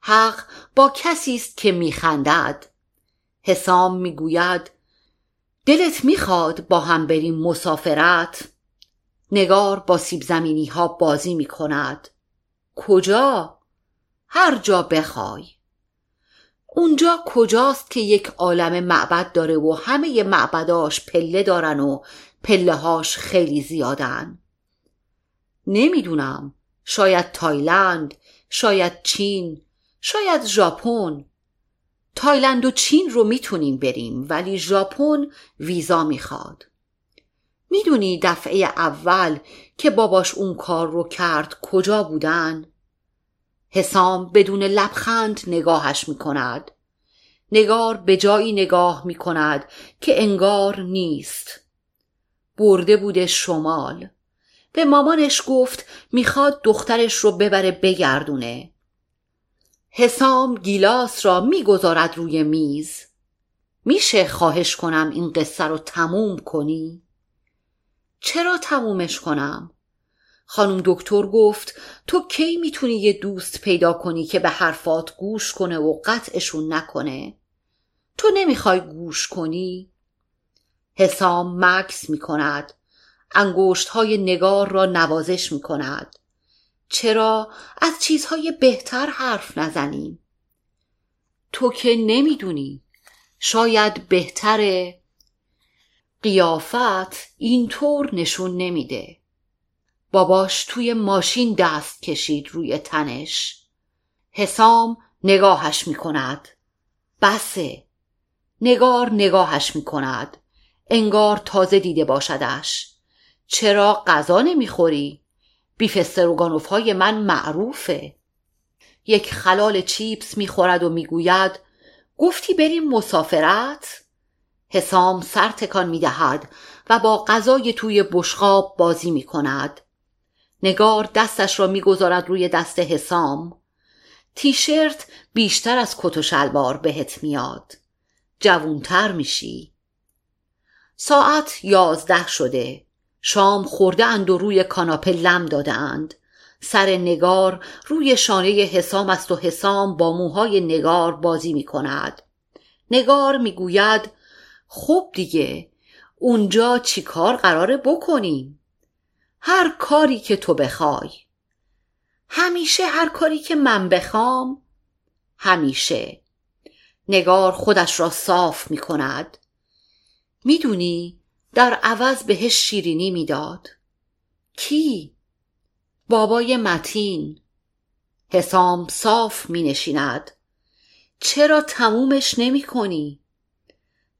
حق با کسی است که میخندد. حسام می‌گوید دلت می‌خواد با هم بریم مسافرت. نگار با سیب زمینی ها بازی می‌کند. کجا؟ هر جا بخوای. اونجا کجاست که یک عالم معبد داره و همه معبداش پله دارن و پله هاش خیلی زیادن. نمی‌دونم. شاید تایلند شاید چین شاید ژاپن. تایلند و چین رو می‌تونیم بریم ولی ژاپن ویزا می‌خواد. می‌دونی دفعه اول که باباش اون کار رو کرد کجا بودن؟ حسام بدون لبخند نگاهش می‌کند. نگار به جایی نگاه می‌کند که انگار نیست. برده بوده شمال به مامانش گفت می‌خواد دخترش رو ببره بگردونه حسام گیلاس را می‌گذارد روی میز میشه خواهش کنم این قصه رو تموم کنی؟ چرا تمومش کنم؟ خانم دکتر گفت تو کی می‌تونی یه دوست پیدا کنی که به حرفات گوش کنه و قطعشون نکنه؟ تو نمی‌خوای گوش کنی؟ حسام مکس می‌کند. انگشت های نگار را نوازش می‌کند. چرا؟ از چیزهای بهتر حرف نزنیم؟ تو که نمی‌دونی. شاید بهتره. قیافت اینطور نشون نمیده. باباش توی ماشین دست کشید روی تنش. حسام نگاهش می‌کند. بسه. نگار نگاهش می‌کند. انگار تازه دیده باشدش چرا غذا نمی‌خوری؟ بیف استروگانوف های من معروفه یک خلال چیپس می‌خورد و می‌گوید گفتی بریم مسافرت؟ حسام سر تکان می دهد و با غذای توی بشقاب بازی می کند. نگار دستش را می‌گذارد روی دست حسام تیشرت بیشتر از کت و شلوار بهت میاد جوونتر میشی ساعت یازده شده. شام خورده اند و روی کاناپه لم داده اند سر نگار روی شانه حسام است و حسام با موهای نگار بازی می کند. نگار می‌گوید خب دیگه اونجا چی کار قراره بکنیم؟ هر کاری که تو بخوای. همیشه هر کاری که من بخوام؟ همیشه. نگار خودش را صاف می کند. می‌دونی؟ در عوض بهش شیرینی می‌داد. کی؟ بابای متین. حسام صاف می نشیند چرا تمومش نمی کنی؟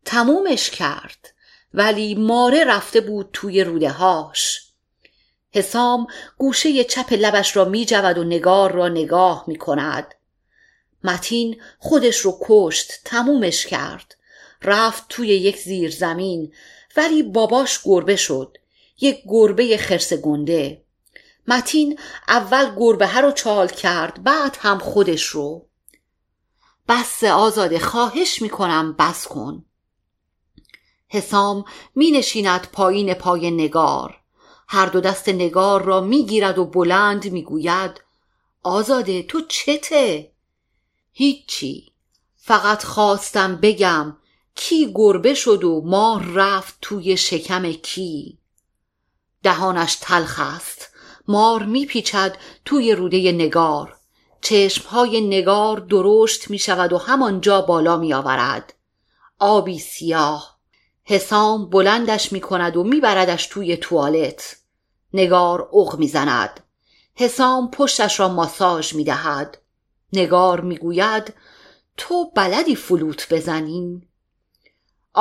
تمومش کرد ولی ماره رفته بود توی روده هاش حسام گوشه چپ لبش را می جود و نگار را نگاه می کند متین خودش رو کشت تمومش کرد. رفت توی یک زیر زمین ولی باباش گربه شد یک گربه خرس گنده. متین اول گربه رو چال کرد بعد هم خودش رو. بس آزاده خواهش می‌کنم بس کن. حسام می نشیند پایین پای نگار. هر دو دست نگار را می گیرد و بلند می گوید آزاده تو چته؟ هیچی فقط خواستم بگم کی گربه شد و مار رفت توی شکم کی؟ دهانش تلخ است مار میپیچد توی روده نگار. چشمهای نگار درشت می شود و همانجا بالا می آورد آبی سیاه. حسام بلندش می کند و میبردش توی توالت. نگار اغ می‌زند. حسام پشتش را ماساژ می‌دهد. نگار می‌گوید تو بلدی فلوت بزنی؟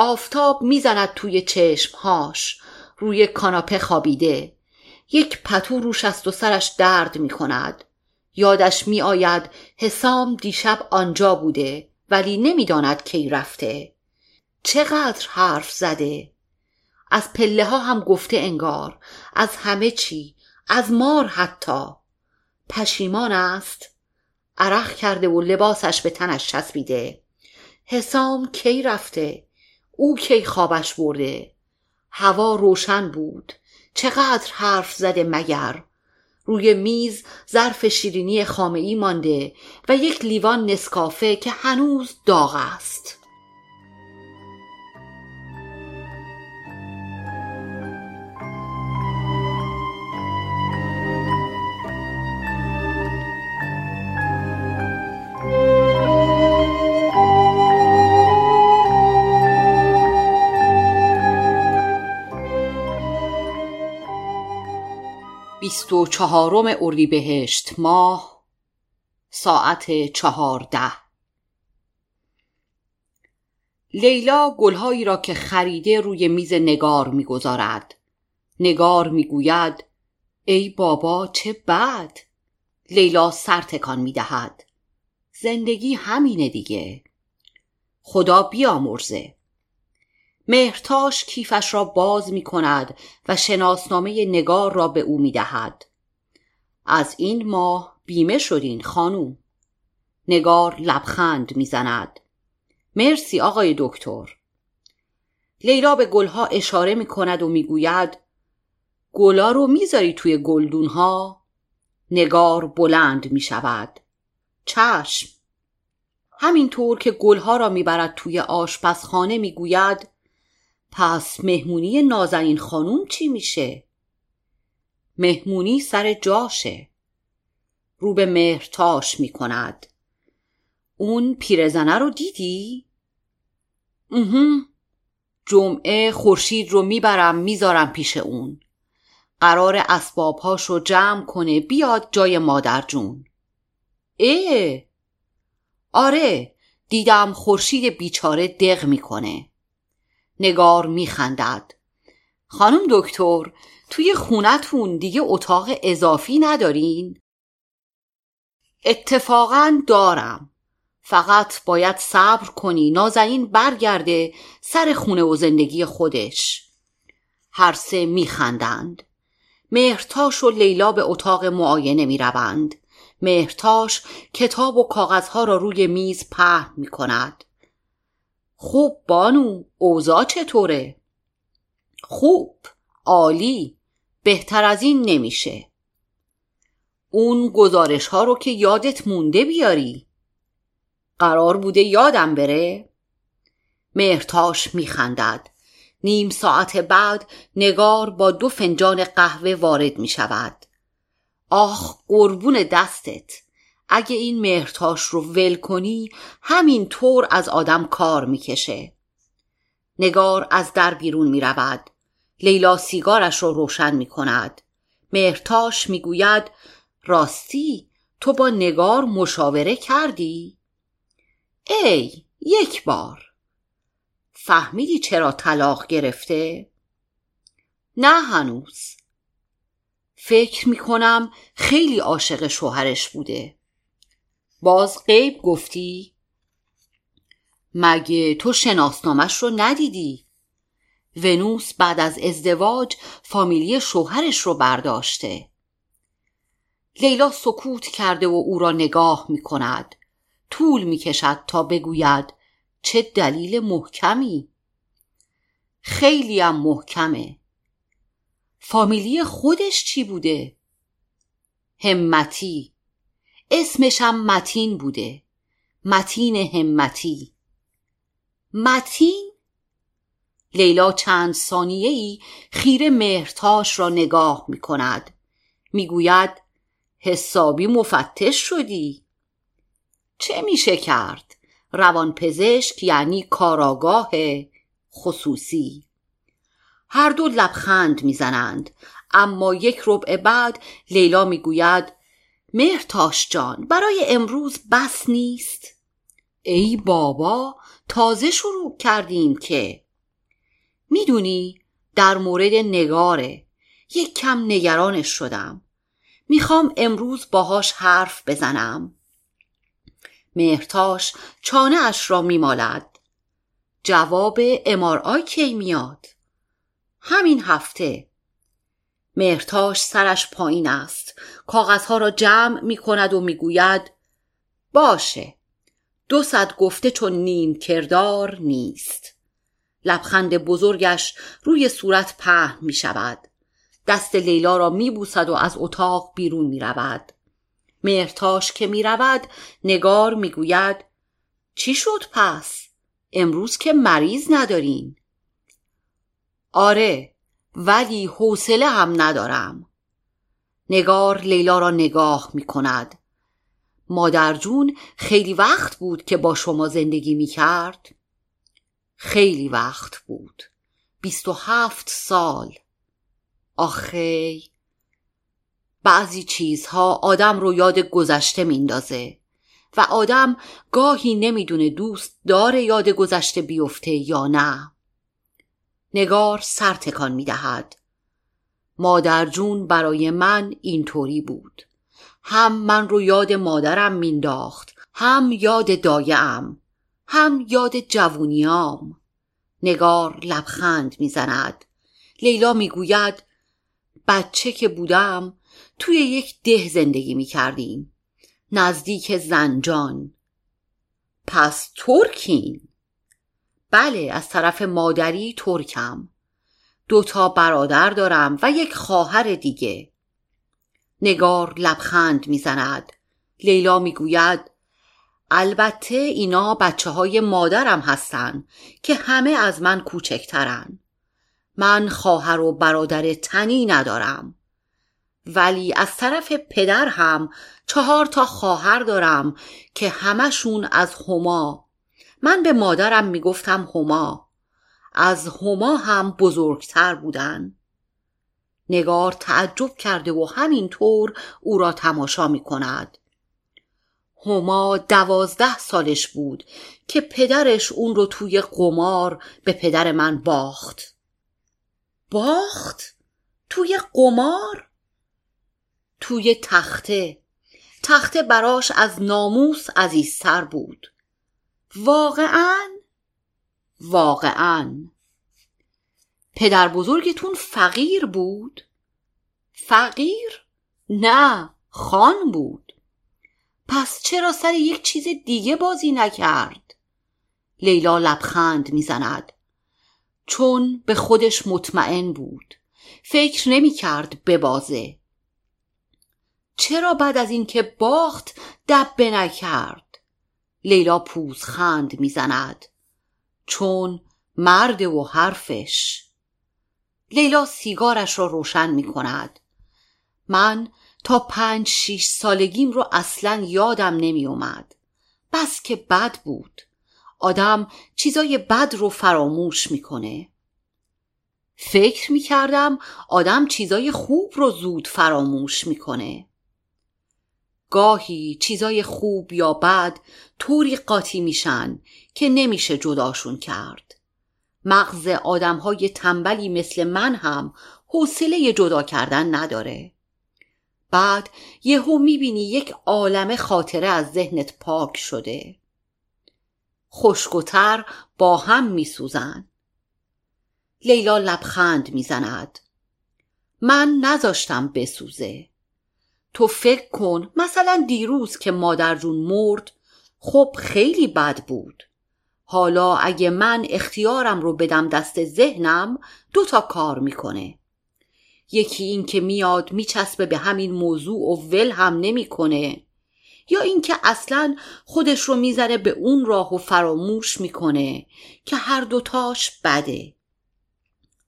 آفتاب می‌زند توی چشمهاش. روی کاناپه خوابیده. یک پتو روش است و سرش درد می کند یادش می آید حسام دیشب آنجا بوده ولی نمی‌داند کی رفته. چقدر حرف زده. از پله ها هم گفته انگار. از همه چی. از مار حتی. پشیمان است. عرق کرده و لباسش به تنش چسبیده. حسام کی رفته؟ او کی خوابش برده. هوا روشن بود. چقدر حرف زده مگر. روی میز ظرف شیرینی خامه ای مانده و یک لیوان نسکافه که هنوز داغ است. بیست و چهارم اردیبهشت ماه ساعت چهارده. لیلا گلهایی را که خریده روی میز نگار می‌گذارد. نگار می‌گوید ای بابا چه بد! لیلا سر تکان می‌دهد. زندگی همینه دیگه. خدا بیامرزه. مهرتاش کیفش را باز می کند و شناسنامه نگار را به او می دهد. از این ماه بیمه شدین خانوم. نگار لبخند می‌زند. مرسی آقای دکتر. لیلا به گلها اشاره می کند و می‌گوید گلا رو می‌ذاری توی گلدونها؟ نگار بلند می شود. چشم. همینطور که گلها را می‌برد توی آشپزخانه می‌گوید پس مهمونی نازنین خانوم چی میشه؟ مهمونی سر جاشه. رو به مهرتاش می‌کند. اون پیرزنه رو دیدی؟ اهم جمعه خورشید رو می‌برم می‌ذارم پیش اون. قرار اسبابهاش رو جمع کنه بیاد جای مادر جون. اه. آره دیدم خورشید بیچاره دق می‌کنه. نگار میخندد. خانم دکتر توی خونتون دیگه اتاق اضافی ندارین؟ اتفاقا دارم. فقط باید صبر کنی نازنین برگرده سر خونه و زندگی خودش. هر سه میخندند. مهرتاش و لیلا به اتاق معاینه می‌روند. مهرتاش کتاب و کاغذها را روی میز پهن می کند خوب بانو اوضاع چطوره؟ خوب عالی بهتر از این نمیشه. اون گزارش ها رو که یادت مونده بیاری. قرار بوده یادم بره. مهرتاش میخندد. نیم ساعت بعد نگار با دو فنجان قهوه وارد می شود آخ قربون دستت. اگه این مهرتاش رو ول کنی همین طور از آدم کار می‌کشه نگار از در بیرون می رود. لیلا سیگارش رو روشن می کند. مهرتاش می گوید راستی تو با نگار مشاوره کردی؟ ای یک بار فهمیدی چرا طلاق گرفته؟ نه هنوز فکر می کنم خیلی عاشق شوهرش بوده باز غیب گفتی؟ مگه تو شناسنامش رو ندیدی؟ ونوس بعد از ازدواج فامیلی شوهرش رو برداشته لیلا سکوت کرده و او را نگاه می کند طول می کشد تا بگوید چه دلیل محکمی خیلی محکمه فامیلی خودش چی بوده؟ همتی اسمشم متین بوده. متین همتی. متین؟ لیلا چند ثانیه ای خیر مهرتاش را نگاه می کند می گوید حسابی مفتش شدی. چه میشه کرد؟ روان پزشک یعنی کاراگاه خصوصی. هر دو لبخند می‌زنند. اما یک ربع بعد لیلا می‌گوید مهرتاش جان برای امروز بس نیست؟ ای بابا تازه شروع کردیم که. می‌دونی در مورد نگاره. یک کم نگرانش شدم. می‌خوام امروز باهاش حرف بزنم. مهرتاش چانه اش را میمالد. جواب امار کی میاد؟ همین هفته. مهرتاش سرش پایین است. کاغذها را جمع می کند و می‌گوید باشه دو صد گفته چون نیم کردار نیست. لبخند بزرگش روی صورت پهن می شود دست لیلا را می بوسد و از اتاق بیرون می رود مهرتاش که می رود نگار می گوید چی شد پس؟ امروز که مریض ندارین. آره ولی حوصله هم ندارم. نگار لیلا را نگاه می کند مادر جون خیلی وقت بود که با شما زندگی می کرد خیلی وقت بود. بیست و هفت سال. آخه بعضی چیزها آدم رو یاد گذشته میندازه و آدم گاهی نمی‌دونه دوست داره یاد گذشته بیفته یا نه. نگار سر تکان می‌دهد. مادر جون برای من اینطوری بود. هم من رو یاد مادرم مینداخت هم یاد دایم هم یاد جوونیام. نگار لبخند می‌زند. لیلا می‌گوید بچه که بودم توی یک ده زندگی می‌کردیم. نزدیک زنجان. پس ترکین؟ بله از طرف مادری ترکم. دوتا برادر دارم و یک خواهر دیگه. نگار لبخند می‌زند. لیلا می‌گوید البته اینا بچه های مادرم هستن که همه از من کوچکترن. من خواهر و برادر تنی ندارم. ولی از طرف پدر هم چهار تا خواهر دارم که همشون از هما. من به مادرم می‌گفتم هما. از هما هم بزرگتر بودن نگار تعجب کرده و همینطور او را تماشا می کند هما دوازده سالش بود که پدرش اون رو توی قمار به پدر من باخت باخت؟ توی قمار؟ توی تخته تخته براش از ناموس عزیزتر بود واقعا؟ واقعا. پدر بزرگتون فقیر بود؟ فقیر؟ نه خان بود. پس چرا سر یک چیز دیگه بازی نکرد؟ لیلا لبخند می‌زند. چون به خودش مطمئن بود. فکر نمی کرد ببازه. چرا بعد از اینکه باخت دبه نکرد؟ لیلا پوزخند می‌زند. چون مرد و حرفش. لیلا سیگارش را روشن می کند من تا پنج شیش سالگیم رو اصلا یادم نمی اومد بس که بد بود. آدم چیزای بد رو فراموش می‌کنه. فکر می‌کردم آدم چیزای خوب رو زود فراموش می‌کنه. گاهی چیزای خوب یا بد طوری قاطی میشن که نمیشه جداشون کرد. مغز آدمهای تنبلی مثل من هم حوصله جدا کردن نداره. بعد یهو می‌بینی یک عالم خاطره از ذهنت پاک شده. خشکتر با هم میسوزن. لیلا لبخند می‌زند. من نذاشتم بسوزه. تو فکر کن مثلا دیروز که مادر جون مرد خب خیلی بد بود. حالا اگه من اختیارم رو بدم دست ذهنم دو تا کار می‌کنه. یکی این که میاد میچسبه به همین موضوع و ول هم نمی‌کنه. یا اینکه اصلا خودش رو می‌ذاره به اون راه و فراموش می‌کنه که هر دوتاش بده.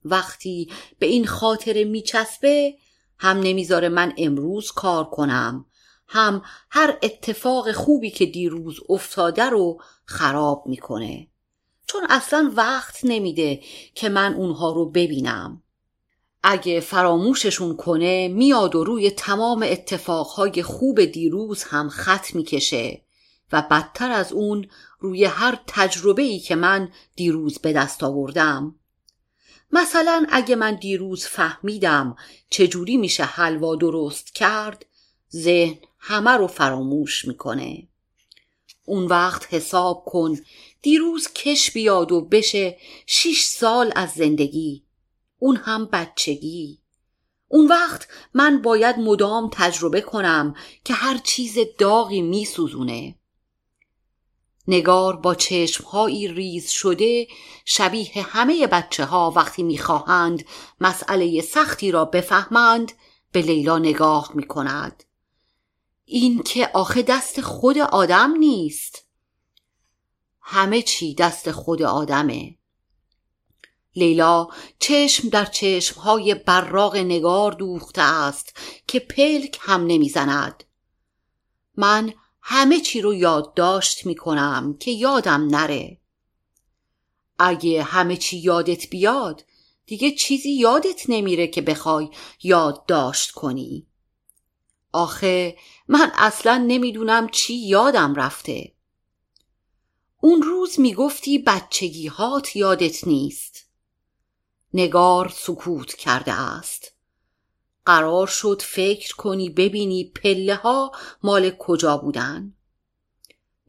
وقتی به این خاطره میچسبه هم نمی‌ذاره من امروز کار کنم. هم هر اتفاق خوبی که دیروز افتاده رو خراب می‌کنه. چون اصلا وقت نمیده که من اونها رو ببینم. اگه فراموششون کنه میاد و روی تمام اتفاقهای خوب دیروز هم خط می‌کشه و بدتر از اون روی هر تجربه ای که من دیروز به دست آوردم. مثلا اگه من دیروز فهمیدم چجوری میشه حلوا درست کرد ذهن همه رو فراموش می‌کنه. اون وقت حساب کن دیروز کش بیاد و بشه شیش سال از زندگی. اون هم بچگی. اون وقت من باید مدام تجربه کنم که هر چیز داغی میسوزونه. نگار با چشمهایی ریز شده شبیه همه بچه ها وقتی می‌خواهند مسئله سختی را بفهمند به لیلا نگاه می‌کند. این که آخه دست خود آدم نیست. همه چی دست خود آدمه. لیلا چشم در چشمهای براغ نگار دوخته است که پلک هم نمی‌زند. من همه چی رو یادداشت می کنم که یادم نره. اگه همه چی یادت بیاد دیگه چیزی یادت نمیره که بخوای یادداشت کنی. آخه من اصلا نمی‌دونم چی یادم رفته. اون روز می‌گفتی بچگی هات یادت نیست. نگار سکوت کرده است. قرار شد فکر کنی ببینی پله ها مال کجا بودن.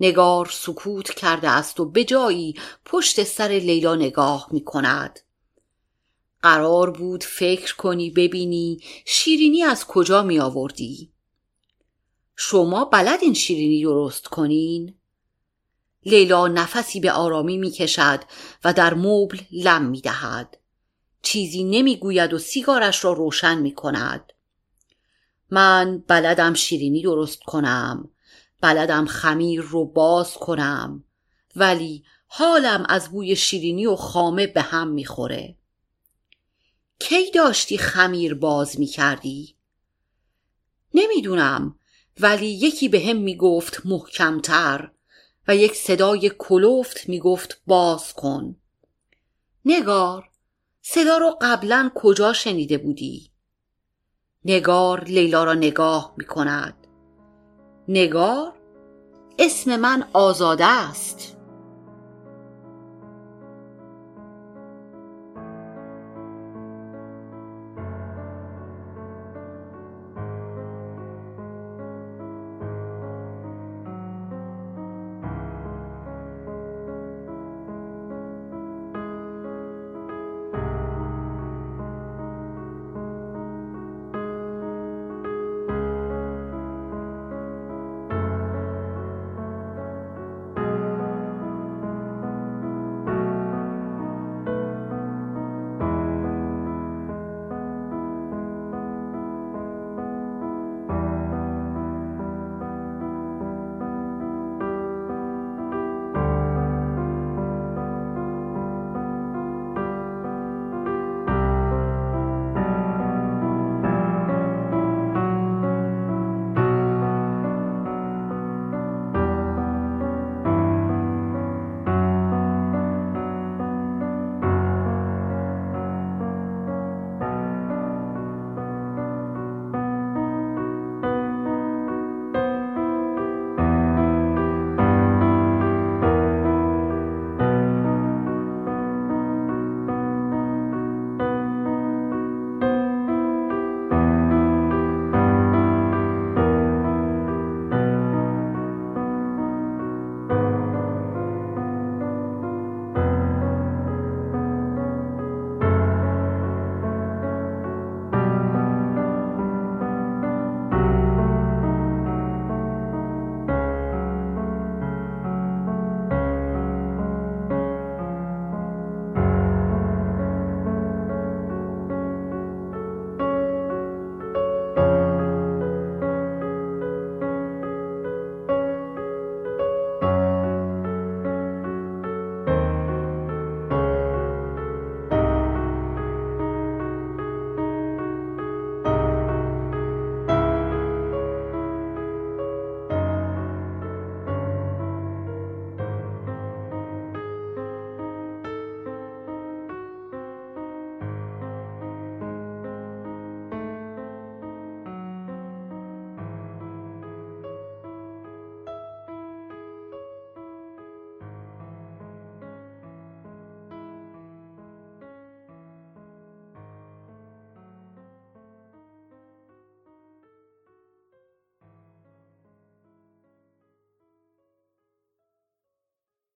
نگار سکوت کرده است و به جایی پشت سر لیلا نگاه می کند قرار بود فکر کنی ببینی شیرینی از کجا می آوردی شما بلدین شیرینی درست کنین؟ لیلا نفسی به آرامی می کشد و در مبل لم می دهد. چیزی نمی‌گوید و سیگارش را روشن می کند. من بلدم شیرینی درست کنم بلدم خمیر رو باز کنم ولی حالم از بوی شیرینی و خامه به هم می‌خوره کی داشتی خمیر باز می‌کردی؟ نمی‌دونم ولی یکی به هم می‌گفت محکمتر و یک صدای کلوفت می‌گفت باز کن. نگار صدا رو قبلا کجا شنیده بودی؟ نگار لیلا را نگاه می کند نگار اسم من آزاده است.